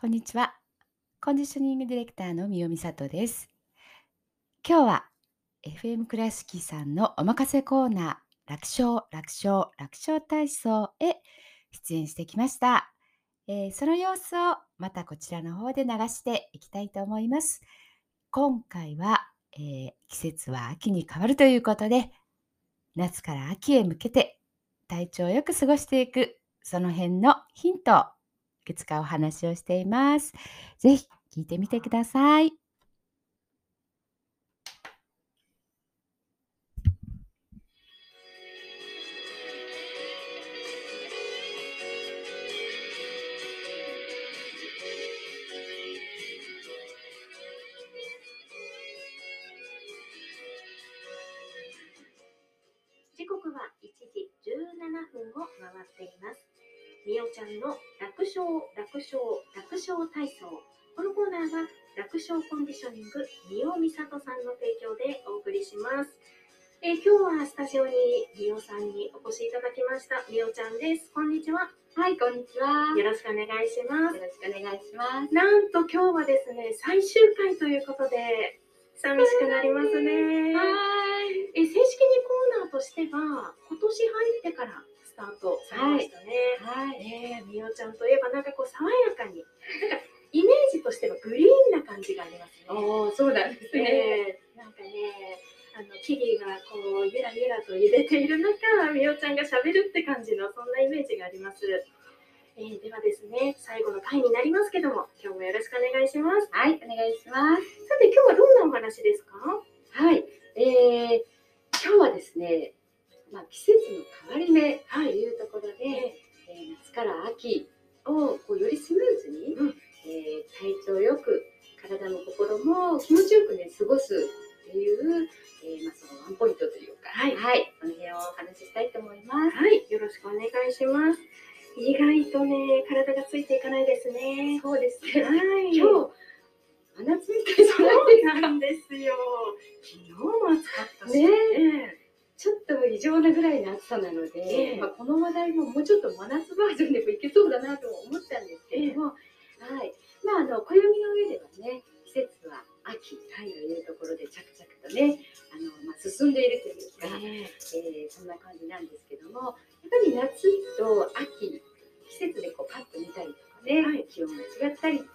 こんにちは。コンディショニングディレクターの三尾美里です。今日は FM 倉敷さんのお任せコーナー、楽勝、楽勝、楽勝体操へ出演してきました。えーその様子をまたこちらの方で流していきたいと思います。今回は、えー季節は秋に変わるということで、夏から秋へ向けて体調をよく過ごしていく、その辺のヒントをくつかお話をしています。ぜひ聞いてみてください。時刻は1時17分を回っています。みおちゃんの楽勝楽勝楽勝体操。このコーナーは楽勝コンディショニングみおみさとさんの提供でお送りします。えー今日はスタジオにみおさんにお越しいただきました。みおちゃんです。こんにちは。はい、こんにちは。よろしくお願いします。ろしくお願いします。なんと今日はですね、最終回ということで、寂しくなりますね。はい。え正式にコーナーとしては今年入ってからスタートされましたね。はい。ねえみおちゃんといえばなんかこう爽やかになんかイメージとしてはグリーンな感じがありますね。おお、そうなんですね。ええなんかねあの木々がこうゆらゆらと揺れている中みおちゃんがしゃべるって感じのそんなイメージがあります。えーではですね最後の回になりますけども今日もよろしくお願いします。はい、お願いします。さて今日はどんなお話ですか？はい、えー、今日はですね、まあ、季節の変わり目というところで、えー夏から秋をこうよりスムーズに、うんえー体調よく体も心も気持ちよくね過ごすっていう、えーまあ、そのワンポイントというか、はいこの辺をお話ししたいと思います。はい、よろしくお願いします。意外とね、体がついていかないですね。そうですね。はい、今日真夏みたいじゃないですか。そうなんですよ。昨日も暑かったし。ねちょっと異常なぐらいの暑さなので、ええ。まあ、この話題ももうちょっと真夏バージョンでもいけそうだなと思ったんですけども、はい。まあ、あの暦の上ではね季節は秋というところで着々とねあの、まあ、進んでいるというか、ええ。ーそんな感じなんですけどもやっぱり夏と秋季節でこうパッと見たりとかね、はい。気温が違ったり湿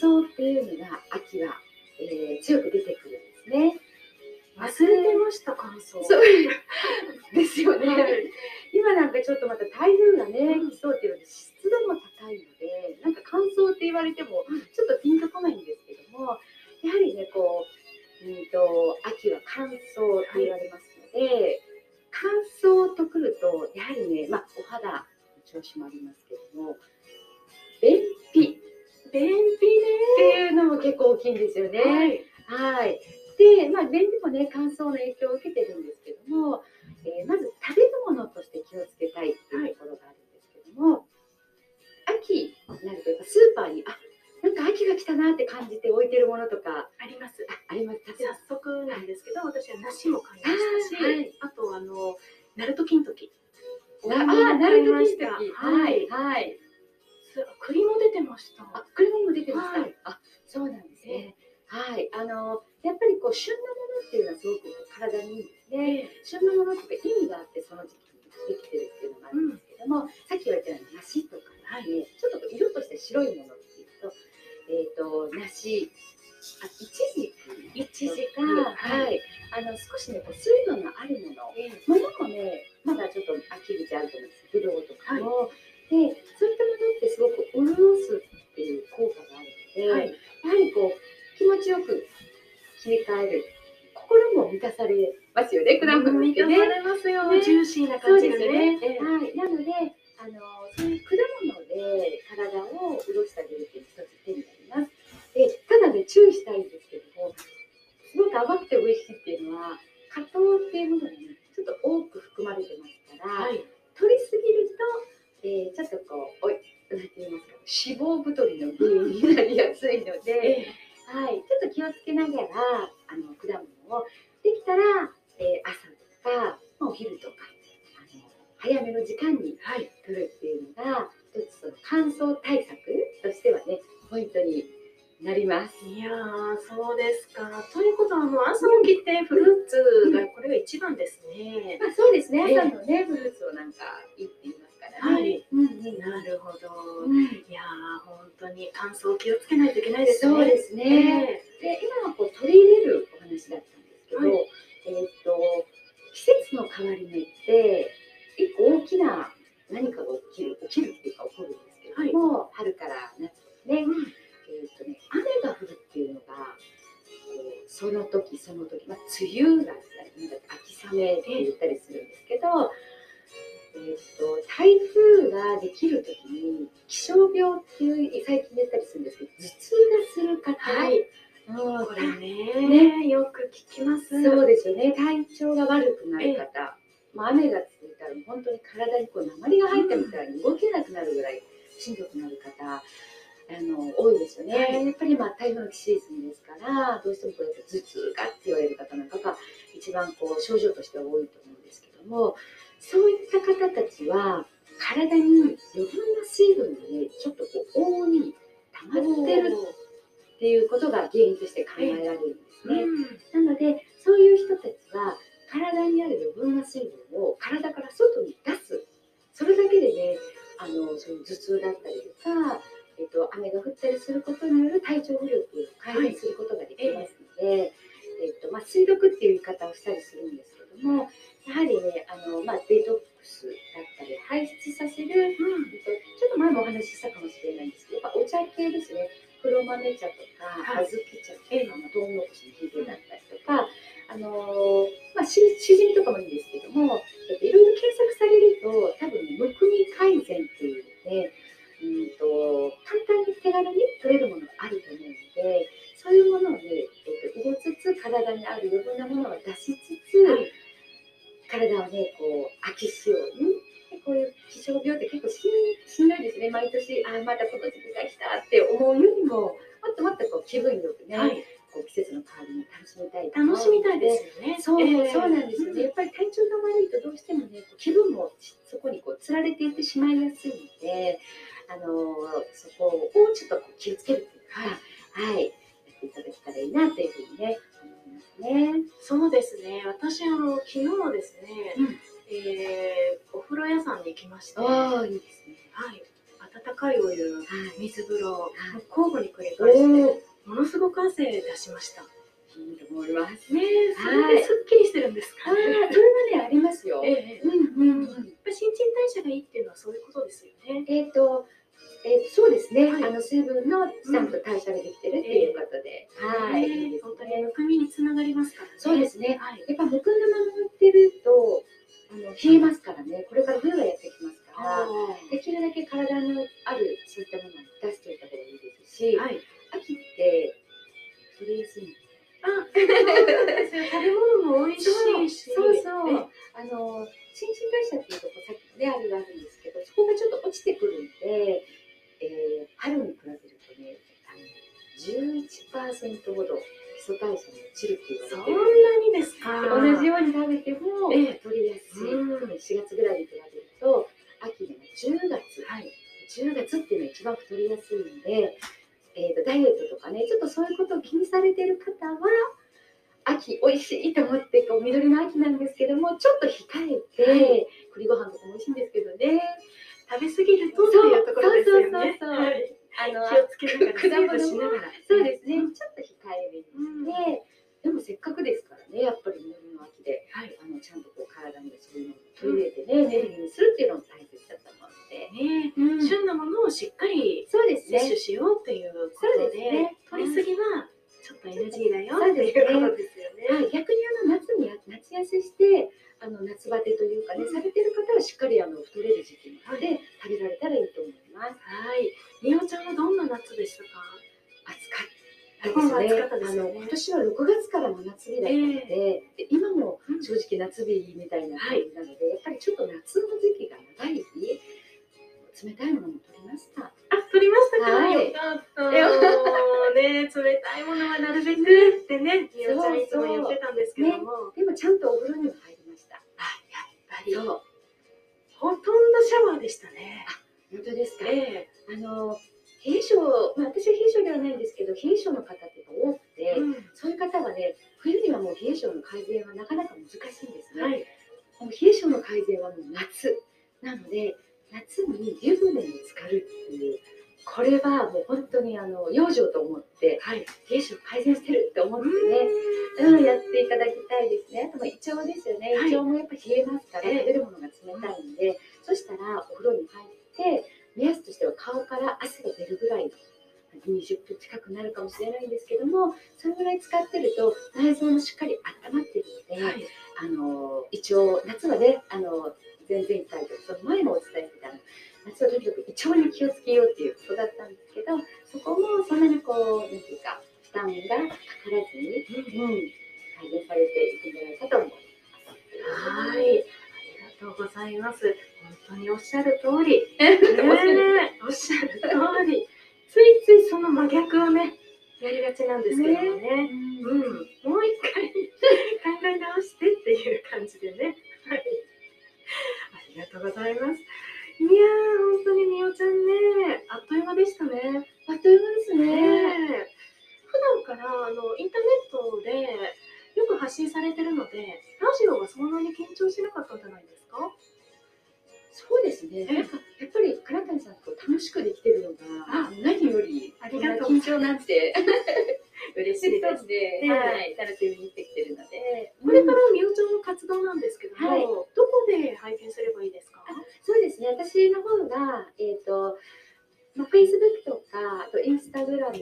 想っていうのが結構大きいんですよね。ね。はい。で、まあ、便秘もね、乾燥の影響を受けてるんですけども、えーまず食べ物として気をつけたいっていうところがあるんですけども、秋になるとやっぱスーパーに、あ、なんか秋が来たなって感じて置いてるものとか、あります。ああります。早速なんですけど、私は梨も買いましたし、はいあとあの、ナルト金時。あ、あなるとき買いま時。はい。はい。す栗も出てました。あ、車も出てました。はいあ、そうなんですね。はい。あの、やっぱりこう、旬のものっていうのはすごく体にいいんですね。旬のものとか意味があってその時期にできてるっていうのがあるんですけども、さっき言われたように梨とかね、ちょっと色として白いものっていうと、えっ、と梨、あイチジク、イチジクがはいはい、あの少しねこう水分のあるもの、甘くて美味しいっていうのは果糖っていうものがねちょっと多く含まれてますから、はい、取りすぎると、えー、ちょっとこうおいて言いますか脂肪太りの原因になりやすいので、はい、ちょっと気をつけながらあの果物を。できたら、えー、朝とか、ま、お昼とかあの早めの時間に取るっていうのが、はい、一つ乾燥対策としてはねポイントになります。いやー、そうですか。ということは、もう朝起きてフルーツがこれが一番ですね。まあ、そうですねええ朝のねフルーツをなんかいいって言いますからね。はいうんうんなるほど。うんいやー、本当に乾燥気をつけないといけないですね。そうですね。で今はこう取り入れるお話だったんですけど、はいえーっと季節の変わり目って一個大きな何かが起きる起きるっていうか起こるんですけれども、春から夏ですね。うんいうのがその時その時、まあ、梅雨だったりなんだ秋雨って言ったりするんですけど、えーっと台風ができる時に気象病っていう最近出たりするんですけど頭痛がする方、はい。うんこれねよく聞きます。そうですよね体調が悪くなる方、まあ、雨が続いたら本当に体にこう鉛が入ったみたいに動けなくなるぐらいしんどくなる方あの多いですよね、はい。やっぱりまあ台風のシーズンですからどうしてもこうやって頭痛がって言われる方なんかが一番こう症状としては多いと思うんですけどもそういった方たちは体に余分な水分がねちょっとこう往々に溜まってるっていうことが原因として考えられるんですね。うん。なのでそういう人たちは体にある余分な水分を体から外に出す。それだけでねあのその頭痛だったり雨が降ったりすることによる体調不良を改善することができますので、えっとまあ、水毒っていう言い方をしたりするんですけどもやはりねあの、まあ、デトックスだったり排出させるえっとちょっと前もお話ししたかもしれないんですけど、やっぱお茶系ですね。黒豆茶とか、はい。小豆茶とか、まあ、トウモロコシのひげだったりとか、あのーまあ、ししじみとかもいいんですけども、はい。こう季節の変わりに楽しみたい楽しみたいですよね。そう、ええそうなんですよね。やっぱり体調が悪いとどうしてもね、気分もそこにこうつられていってしまいやすいので、あのーそこをちょっとこう気をつけるというか、はい、やっていただけたらいいなというふうにね、思いますね。そうですね。私あの昨日ですね、うんえーお風呂屋さんに行きまして、はああ、いいですね。い、温かいお湯、はい。水風呂、はい交互に繰りお返して、ーものすごく汗出しました。いいと思います。ねえ、それですっきりしてるんですああ、かね。それはね、ありますよ。ええうんうんうん。やっぱり新陳代謝がいいっていうのはそういうことですよね。えっ、と、えーそうですね、はいあの水分のちゃんと代謝ができてるっていうことで、はい、いいですね本当にね。むくみにつながりますからね。そうですね。はい。やっぱむくんだまま売ってるとあの冷えますからね、これから冬がやってきますから、できるだけ体のあるそういったものを出しておいた方がいいですし、はい。て取れやすい。あ、そうなんですよ。食べ物も美味しいし。そうそうえあの新陳代謝っていうとこさっきねあれがあるんですけどそこがちょっと落ちてくるんで、えー春に比べるとねあの11%ほど基礎代謝に落ちるって言そんなにですか。同じように食べてもええ取りやすい、うん4月ぐらいに比べると秋でも10月はい。10月っていうのが一番太りやすいので、えー、とダイエットとかねちょっとそういうことを気にされてる方は秋美味しいと思ってこう緑の秋なんですけどもちょっと控えて、はい。栗ご飯とかも美味しいんですけどね。食べ過ぎるとっていうところですよね。そうそうそうそう。はい。あの気をつけながら、果物しながら。そうですね。ちょっと控えめにうん。して、でもせっかくですからねやっぱり緑の秋ではい。あのちゃんとこう体にそういうのを取り入れてね、エネルギーにするっていうのも大切だと思うので。ねうん。旬なものをしっかりですね。摂取しようっていうことで、ですね。取りすぎはちょっと NG だよっていうことですよね。はい、逆にあの夏にや夏痩せしてあの夏バテというかね、されてる方はしっかりあの太れる時期なので食べられたらいいと思います。はい。みおちゃんはどんな夏でしたか？暑かったですね。あの今年は6月から真夏日だったので、で今も正直夏日みたいな感じなので、やっぱりちょっと夏の時期が長い日、冷たいものも取りました。あ、取りましたか、はいようね、冷たいものはなるべくってね、みおちゃんいつも言ってたんですけども、でもちゃんとお風呂にも入りました。あ、やっぱり、そう。ほとんどシャワーでしたね。本当ですか？えあの冷え性、まあ、私は冷え性ではないんですけど、冷え性の方って多くて、えうんそういう方はね、冬にはもう冷え性の改善はなかなか難しいんですね。はい。もう冷え性の改善はもう夏。なので、夏に湯船に浸かるっていう、これはもう本当にあの養生と思って、はい。冷え性改善してるって思ってうね、んうん、やっていただきたいですね。あとまあ胃腸ですよね。はい胃腸もやっぱ冷えますから、ええ食べるものが冷たいんで、そしたらお風呂に入って、目安としては顔から汗が出るぐらい、20分近くなるかもしれないんですけども、それぐらい使ってると内臓もしっかり温まってるので、はい。あの胃腸、夏はね、あの前々回とその前もお伝えしてたの、夏はとにかく胃腸に気をつけようっていうことだったんですけど、そこもそんなにこう、なんていうか、負担がかからずに、うん、改善されていくんじゃないかと思います。はい。ありがとうございます。本当におっしゃる通り。ねねえおっしゃる通り。ついついその真逆をね、やりがちなんですけどもね。うん、もう一回 考え直してっていう感じでね。はい。ありがとうございます。いやー、本当にみおちゃんね、あっという間でしたね。あっという間ですね普段からあのインターネットでよく発信されてるので、ラジオはそんなに緊張しなかったんじゃないですか？そうですね。やっぱり倉谷さんと楽しくできてるのがあ何よりありがとうこんな緊張なんて 嬉しいですねね。はい、楽しみにしてきてるので。これからみおちゃんの活動なんですけども、はいどこで拝見すればいいですか？そうですね。私の方が、えっ、と、まあ、Facebook とか、あと Instagram をやっ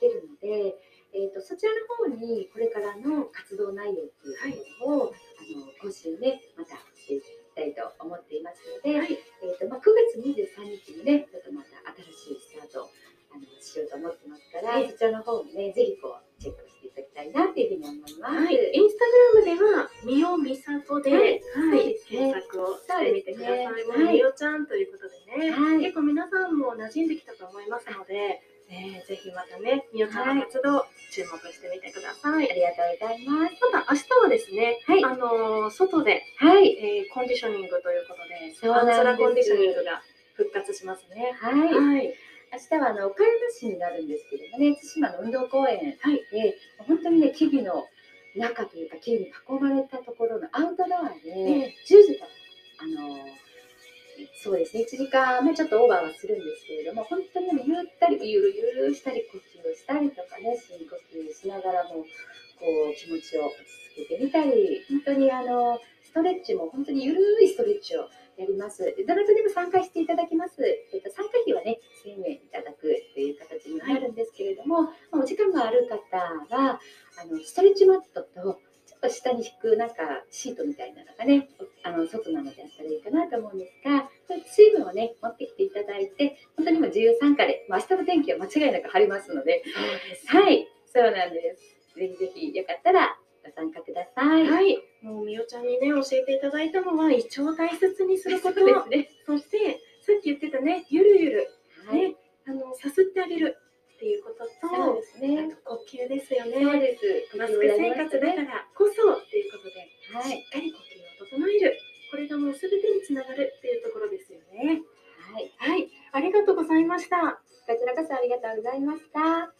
てるので、えっ、と、そちらの方にこれからの活動内容っていうところを、たね、みおちゃんの活動、注目してみてください。ありがとうございます。ただ、明日はですね、はいあのー外で、はい。えーコンディショニングということで、そうなんですパンツラコンディショニングが復活しますね。はい。はい。明日はあの岡山市になるんですけどもね、対馬の運動公園はいで、本当にね、木々の中というか、木々に囲まれたところのアウトドアで、え10時から、あのそうですね、1時間、まあ、ちょっとオーバーはするんですけれども、本当にねゆったり、ゆるゆるしたり、呼の外なのであったらいいかなと思うんですが、水分をね、持ってきていただいて、本当にも自由参加で、まあ、明日の天気は間違いなく晴れますので。はい、そうなんです。ぜひぜひよかったらご参加ください。はい。もうみおちゃんにね、教えていただいたのは、胃腸を大切にすること。ですね。そして、さっき言ってたね、ゆるゆる、はい、ね、あの、さすってあげるっていうことと、そうですね。あと呼吸ですよね。そうです。マスク生活だからこそっていうことで、はいしっかり呼。これがもうすべてにつながるっていうところですよね。はい。はい。ありがとうございました。こちらこそありがとうございました。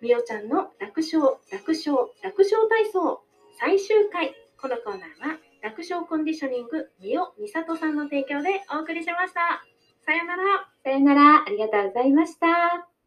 みおちゃんの楽勝、楽勝、楽勝体操最終回。このコーナーは、楽勝コンディショニング、みおみさとさんの提供でお送りしました。さようなら。さよなら。ありがとうございました。